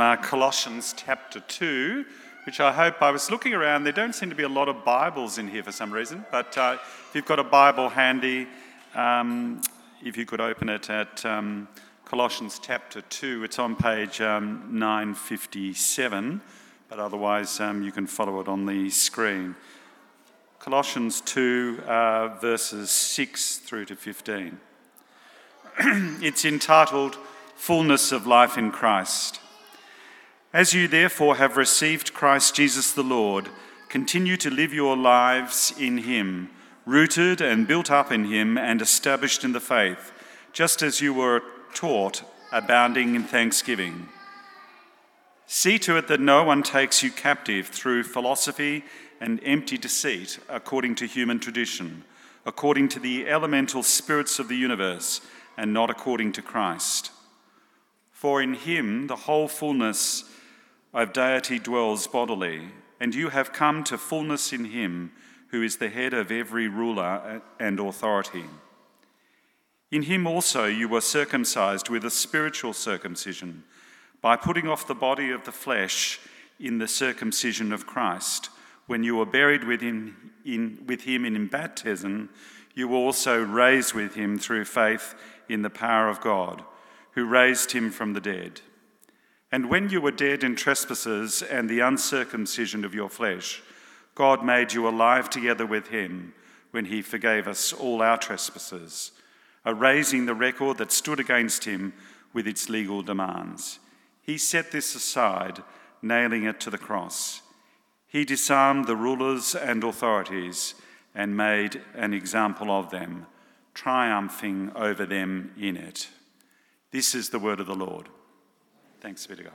Uh, Colossians chapter 2, which I hope I was looking around. There don't seem to be a lot of Bibles in here for some reason, but uh, if you've got a Bible handy, um, if you could open it at um, Colossians chapter 2, it's on page um, 957, but otherwise um, you can follow it on the screen. Colossians 2, uh, verses 6 through to 15. it's entitled Fullness of Life in Christ. As you therefore have received Christ Jesus the Lord, continue to live your lives in him, rooted and built up in him and established in the faith, just as you were taught, abounding in thanksgiving. See to it that no one takes you captive through philosophy and empty deceit, according to human tradition, according to the elemental spirits of the universe, and not according to Christ. For in him the whole fullness of deity dwells bodily, and you have come to fullness in him who is the head of every ruler and authority. In him also you were circumcised with a spiritual circumcision, by putting off the body of the flesh in the circumcision of Christ. When you were buried with him in, with him in baptism, you were also raised with him through faith in the power of God, who raised him from the dead. And when you were dead in trespasses and the uncircumcision of your flesh, God made you alive together with him when he forgave us all our trespasses, erasing the record that stood against him with its legal demands. He set this aside, nailing it to the cross. He disarmed the rulers and authorities and made an example of them, triumphing over them in it. This is the word of the Lord. Thanks be to God.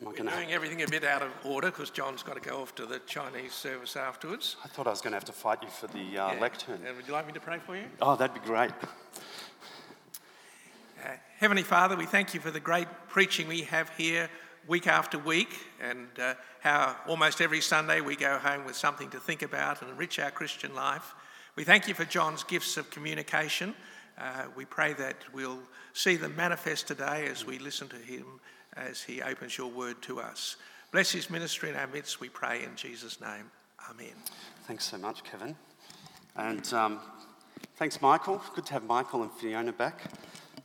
We're doing everything a bit out of order because John's got to go off to the Chinese service afterwards. I thought I was going to have to fight you for the uh, Yeah. lectern. And would you like me to pray for you? Oh, that'd be great. Uh, Heavenly Father, we thank you for the great preaching we have here week after week, and uh, how almost every Sunday we go home with something to think about and enrich our Christian life. We thank you for John's gifts of communication. Uh, we pray that we'll see them manifest today as we listen to him as he opens your word to us. Bless his ministry in our midst, we pray in Jesus' name. Amen. Thanks so much, Kevin. And um, thanks, Michael. Good to have Michael and Fiona back.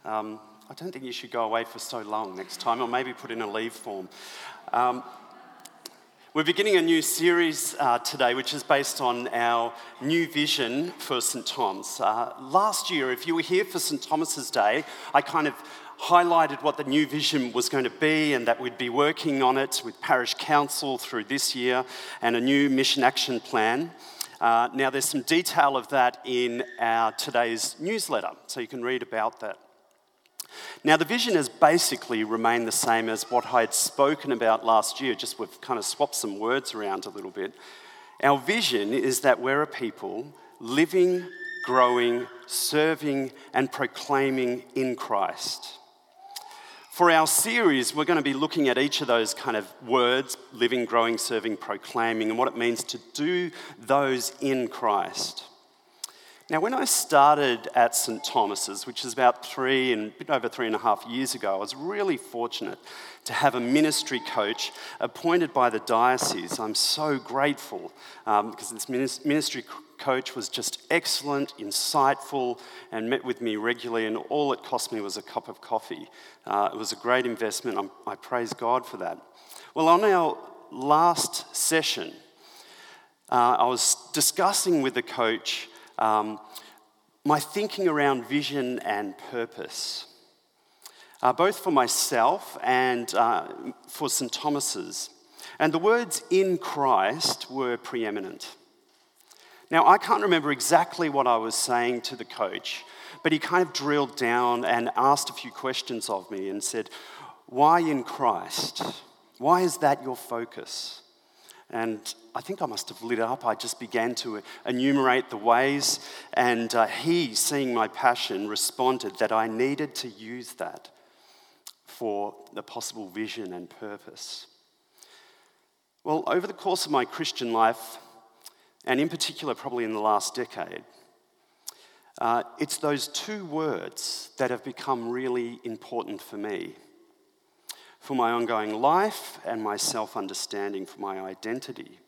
Um, I don't think you should go away for so long next time, or maybe put in a leave form. Um, we're beginning a new series uh, today, which is based on our new vision for St. Thomas. Uh, last year, if you were here for St. Thomas's Day, I kind of highlighted what the new vision was going to be and that we'd be working on it with parish council through this year and a new mission action plan. Uh, now, there's some detail of that in our today's newsletter, so you can read about that. Now, the vision has basically remained the same as what I had spoken about last year, just we've kind of swapped some words around a little bit. Our vision is that we're a people living, growing, serving, and proclaiming in Christ. For our series, we're going to be looking at each of those kind of words living, growing, serving, proclaiming, and what it means to do those in Christ. Now, when I started at St. Thomas's, which is about three and a bit over three and a half years ago, I was really fortunate to have a ministry coach appointed by the diocese. I'm so grateful um, because this ministry coach was just excellent, insightful, and met with me regularly, and all it cost me was a cup of coffee. Uh, it was a great investment. I'm, I praise God for that. Well, on our last session, uh, I was discussing with the coach um, my thinking around vision and purpose, uh, both for myself and uh, for St. Thomas's. And the words in Christ were preeminent. Now, I can't remember exactly what I was saying to the coach, but he kind of drilled down and asked a few questions of me and said, Why in Christ? Why is that your focus? And I think I must have lit up. I just began to enumerate the ways, and uh, he, seeing my passion, responded that I needed to use that for the possible vision and purpose. Well, over the course of my Christian life, and in particular, probably in the last decade, uh, it's those two words that have become really important for me for my ongoing life and my self understanding, for my identity.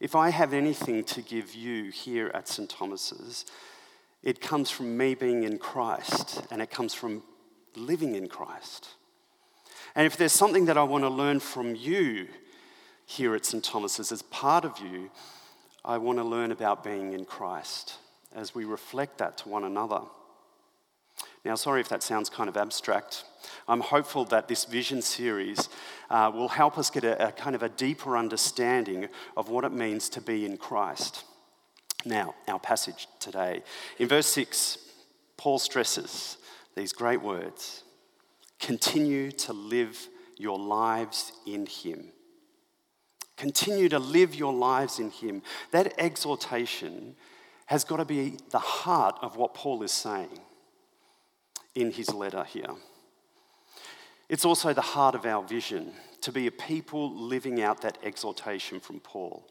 If I have anything to give you here at St. Thomas's, it comes from me being in Christ and it comes from living in Christ. And if there's something that I want to learn from you here at St. Thomas's as part of you, I want to learn about being in Christ as we reflect that to one another. Now, sorry if that sounds kind of abstract. I'm hopeful that this vision series uh, will help us get a, a kind of a deeper understanding of what it means to be in Christ. Now, our passage today. In verse 6, Paul stresses these great words continue to live your lives in Him. Continue to live your lives in Him. That exhortation has got to be the heart of what Paul is saying in his letter here. It's also the heart of our vision to be a people living out that exhortation from Paul.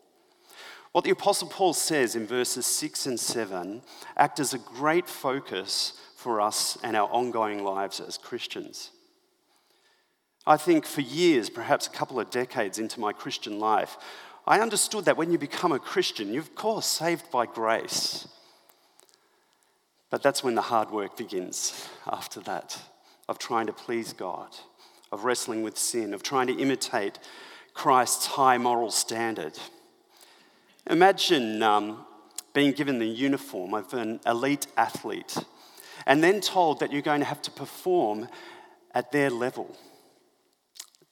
What the Apostle Paul says in verses 6 and 7 act as a great focus for us and our ongoing lives as Christians. I think for years, perhaps a couple of decades into my Christian life, I understood that when you become a Christian, you're of course saved by grace. But that's when the hard work begins after that of trying to please God, of wrestling with sin, of trying to imitate Christ's high moral standard. Imagine um, being given the uniform of an elite athlete and then told that you're going to have to perform at their level.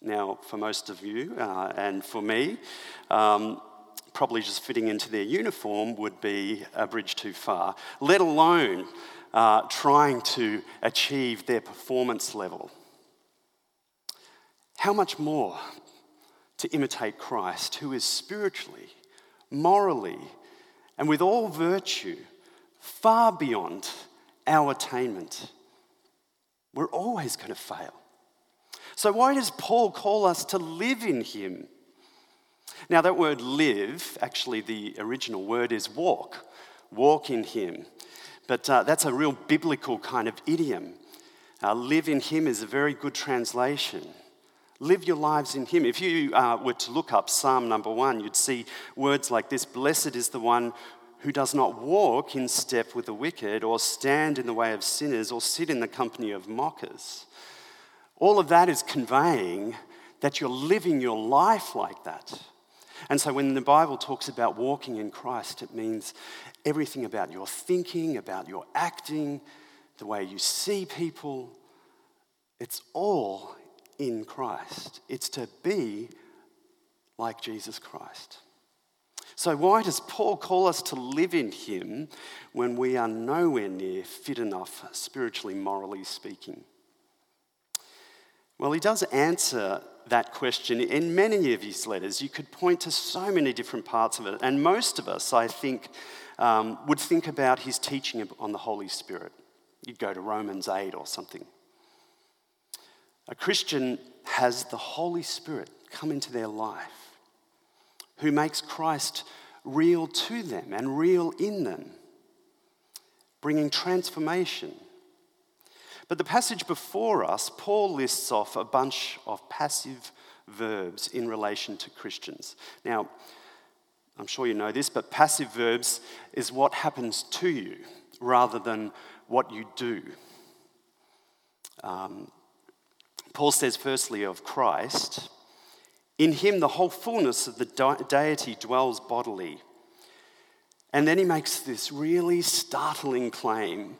Now, for most of you uh, and for me, um, probably just fitting into their uniform would be a bridge too far, let alone uh, trying to achieve their performance level. How much more to imitate Christ, who is spiritually, morally, and with all virtue far beyond our attainment? We're always going to fail. So, why does Paul call us to live in him? Now, that word live, actually, the original word is walk, walk in him. But uh, that's a real biblical kind of idiom. Uh, live in him is a very good translation. Live your lives in him. If you uh, were to look up Psalm number one, you'd see words like this Blessed is the one who does not walk in step with the wicked, or stand in the way of sinners, or sit in the company of mockers. All of that is conveying that you're living your life like that. And so when the Bible talks about walking in Christ, it means everything about your thinking, about your acting, the way you see people. It's all in Christ. It's to be like Jesus Christ. So, why does Paul call us to live in Him when we are nowhere near fit enough, spiritually, morally speaking? Well, he does answer that question in many of his letters. You could point to so many different parts of it. And most of us, I think, um, would think about his teaching on the Holy Spirit. You'd go to Romans 8 or something. A Christian has the Holy Spirit come into their life, who makes Christ real to them and real in them, bringing transformation but the passage before us, Paul lists off a bunch of passive verbs in relation to Christians. Now, I'm sure you know this, but passive verbs is what happens to you rather than what you do. Um, Paul says, firstly, of Christ, in him the whole fullness of the deity dwells bodily. And then he makes this really startling claim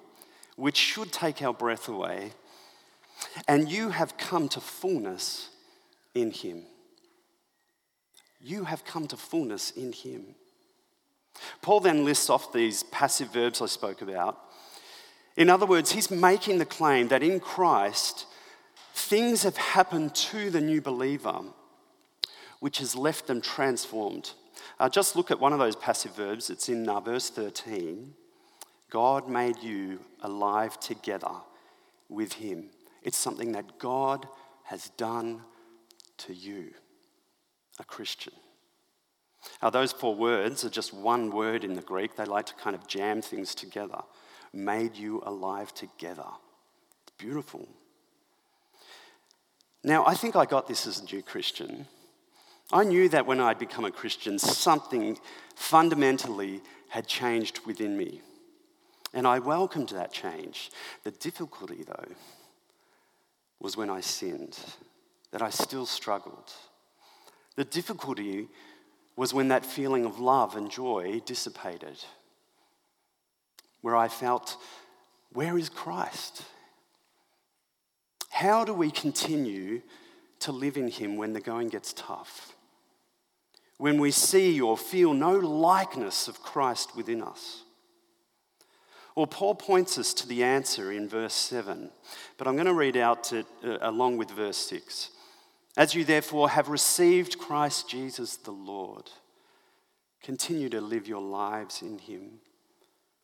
which should take our breath away, and you have come to fullness in Him. You have come to fullness in Him. Paul then lists off these passive verbs I spoke about. In other words, he's making the claim that in Christ, things have happened to the new believer which has left them transformed. Uh, just look at one of those passive verbs. It's in uh, verse 13. God made you alive together with Him. It's something that God has done to you, a Christian. Now, those four words are just one word in the Greek. They like to kind of jam things together. Made you alive together. It's beautiful. Now, I think I got this as a new Christian. I knew that when I'd become a Christian, something fundamentally had changed within me. And I welcomed that change. The difficulty, though, was when I sinned, that I still struggled. The difficulty was when that feeling of love and joy dissipated, where I felt, where is Christ? How do we continue to live in Him when the going gets tough? When we see or feel no likeness of Christ within us? Well, Paul points us to the answer in verse 7, but I'm going to read out it uh, along with verse 6. As you therefore have received Christ Jesus the Lord, continue to live your lives in him,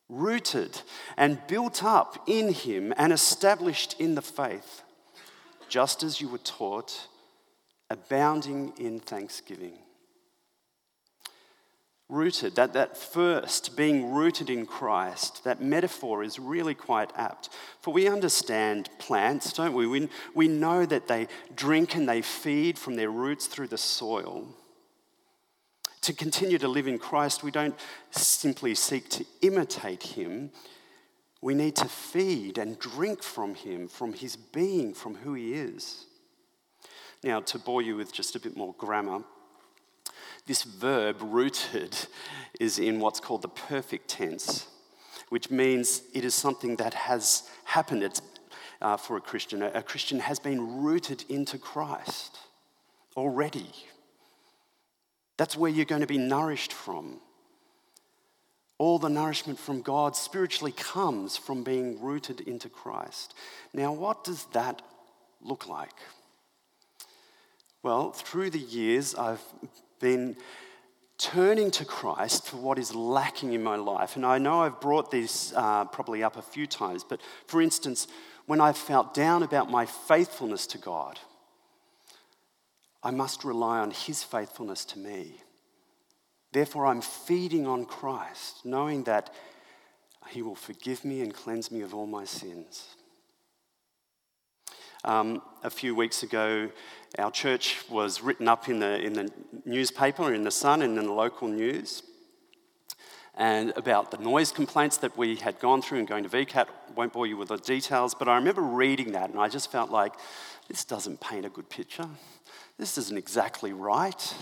rooted and built up in him and established in the faith, just as you were taught, abounding in thanksgiving rooted, that, that first being rooted in Christ, that metaphor is really quite apt. For we understand plants, don't we? we? We know that they drink and they feed from their roots through the soil. To continue to live in Christ, we don't simply seek to imitate Him. We need to feed and drink from Him, from His being, from who He is. Now, to bore you with just a bit more grammar, this verb, rooted, is in what's called the perfect tense, which means it is something that has happened uh, for a Christian. A, a Christian has been rooted into Christ already. That's where you're going to be nourished from. All the nourishment from God spiritually comes from being rooted into Christ. Now, what does that look like? Well, through the years, I've been turning to Christ for what is lacking in my life. And I know I've brought this uh, probably up a few times, but for instance, when I've felt down about my faithfulness to God, I must rely on His faithfulness to me. Therefore, I'm feeding on Christ, knowing that He will forgive me and cleanse me of all my sins. Um, a few weeks ago, our church was written up in the, in the newspaper, in the Sun, and in the local news, and about the noise complaints that we had gone through and going to VCAT. Won't bore you with the details, but I remember reading that, and I just felt like this doesn't paint a good picture. This isn't exactly right.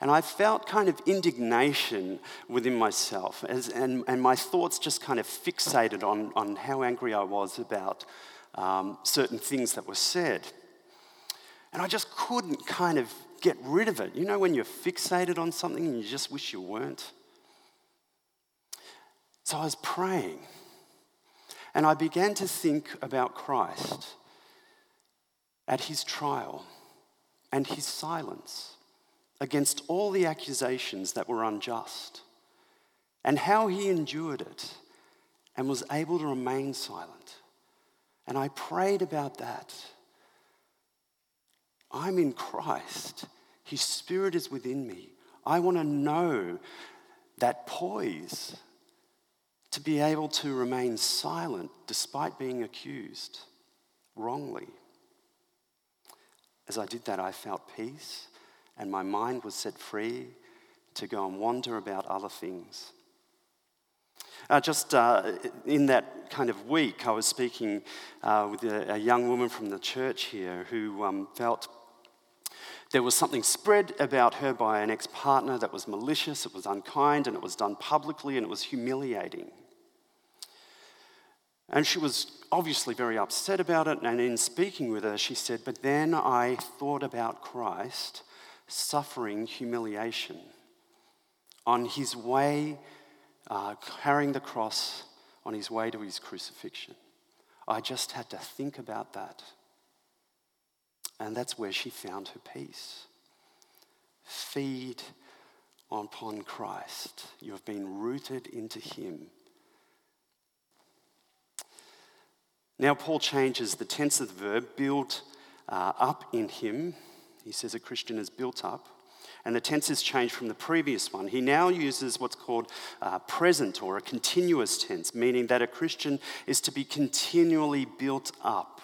And I felt kind of indignation within myself, as, and, and my thoughts just kind of fixated on, on how angry I was about um, certain things that were said. And I just couldn't kind of get rid of it. You know, when you're fixated on something and you just wish you weren't? So I was praying and I began to think about Christ at his trial and his silence against all the accusations that were unjust and how he endured it and was able to remain silent. And I prayed about that. I'm in Christ, His Spirit is within me. I want to know that poise to be able to remain silent despite being accused wrongly. As I did that, I felt peace and my mind was set free to go and wander about other things. Uh, just uh, in that kind of week, I was speaking uh, with a, a, young woman from the church here who um, felt there was something spread about her by an ex partner that was malicious, it was unkind, and it was done publicly, and it was humiliating. And she was obviously very upset about it. And in speaking with her, she said, But then I thought about Christ suffering humiliation on his way uh, carrying the cross on his way to his crucifixion. I just had to think about that. And that's where she found her peace. Feed upon Christ. You have been rooted into him. Now, Paul changes the tense of the verb, build uh, up in him. He says a Christian is built up. And the tense has changed from the previous one. He now uses what's called uh, present or a continuous tense, meaning that a Christian is to be continually built up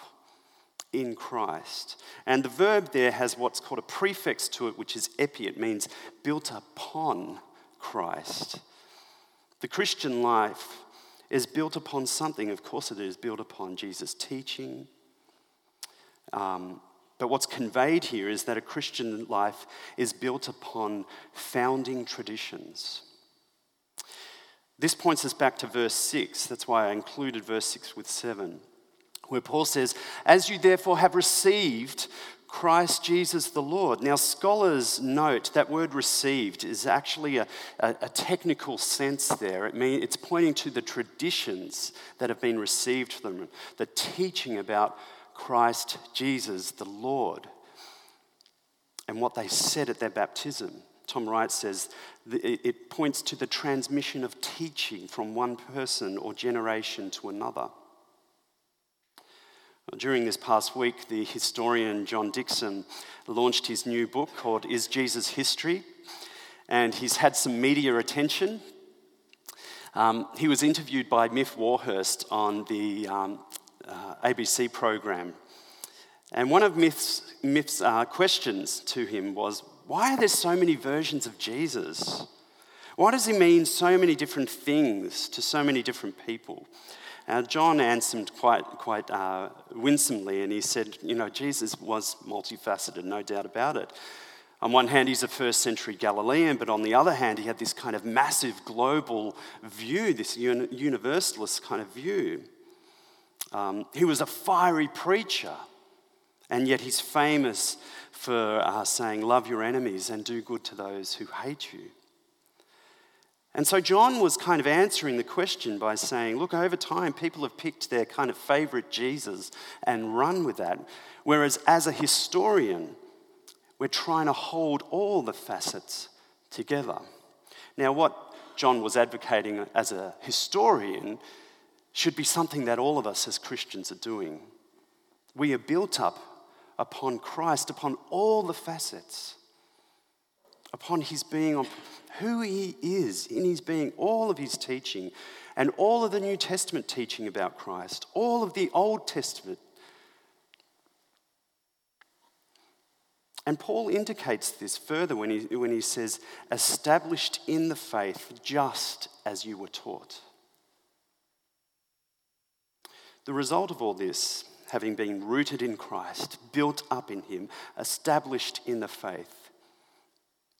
in Christ. And the verb there has what's called a prefix to it, which is epi. It means built upon Christ. The Christian life is built upon something. Of course, it is built upon Jesus' teaching. Um, but what's conveyed here is that a Christian life is built upon founding traditions. This points us back to verse 6. That's why I included verse 6 with 7, where Paul says, As you therefore have received Christ Jesus the Lord. Now, scholars note that word received is actually a, a, a, technical sense there. It mean, it's pointing to the traditions that have been received from them, the teaching about Christ Jesus the Lord and what they said at their baptism. Tom Wright says it points to the transmission of teaching from one person or generation to another. During this past week, the historian John Dickson launched his new book called Is Jesus History? And he's had some media attention. Um, he was interviewed by Miff Warhurst on the um, uh, ABC program. And one of Myth's, Miff's uh, questions to him was why are there so many versions of Jesus? Why does he mean so many different things to so many different people? Uh, John answered quite, quite uh, winsomely, and he said, You know, Jesus was multifaceted, no doubt about it. On one hand, he's a first century Galilean, but on the other hand, he had this kind of massive global view, this universalist kind of view. Um, he was a fiery preacher, and yet he's famous for uh, saying, Love your enemies and do good to those who hate you. And so John was kind of answering the question by saying, Look, over time, people have picked their kind of favorite Jesus and run with that. Whereas as a historian, we're trying to hold all the facets together. Now, what John was advocating as a historian should be something that all of us as Christians are doing. We are built up upon Christ, upon all the facets, upon his being, on who he is in his being, all of his teaching, and all of the New Testament teaching about Christ, all of the Old Testament. And Paul indicates this further when he, when he says, established in the faith just as you were taught. The result of all this, having been rooted in Christ, built up in Him, established in the faith,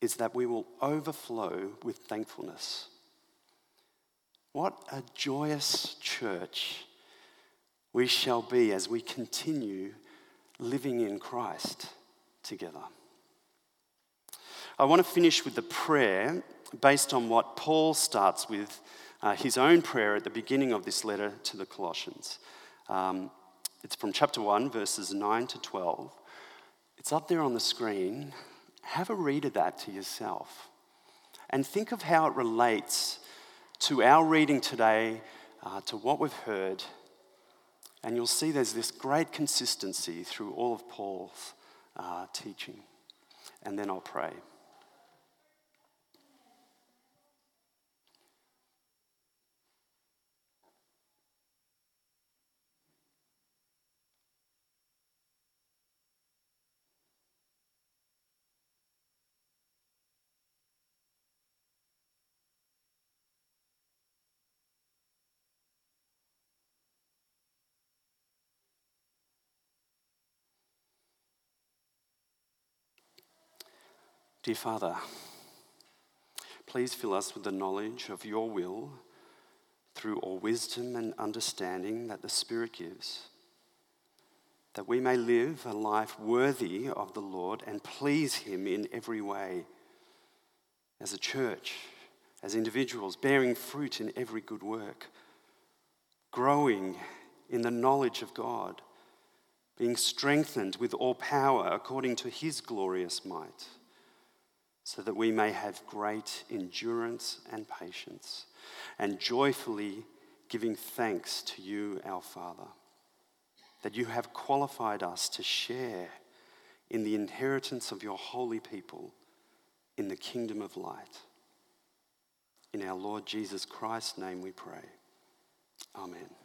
is that we will overflow with thankfulness. What a joyous church we shall be as we continue living in Christ together. I want to finish with a prayer based on what Paul starts with uh, his own prayer at the beginning of this letter to the Colossians. Um, it's from chapter 1, verses 9 to 12. It's up there on the screen. Have a read of that to yourself and think of how it relates to our reading today, uh, to what we've heard. And you'll see there's this great consistency through all of Paul's uh, teaching. And then I'll pray. Dear Father, please fill us with the knowledge of your will through all wisdom and understanding that the Spirit gives, that we may live a life worthy of the Lord and please Him in every way, as a church, as individuals, bearing fruit in every good work, growing in the knowledge of God, being strengthened with all power according to His glorious might so that we may have great endurance and patience, and joyfully giving thanks to you, our Father, that you have qualified us to share in the inheritance of your holy people in the kingdom of light. In our Lord Jesus Christ's name we pray. Amen.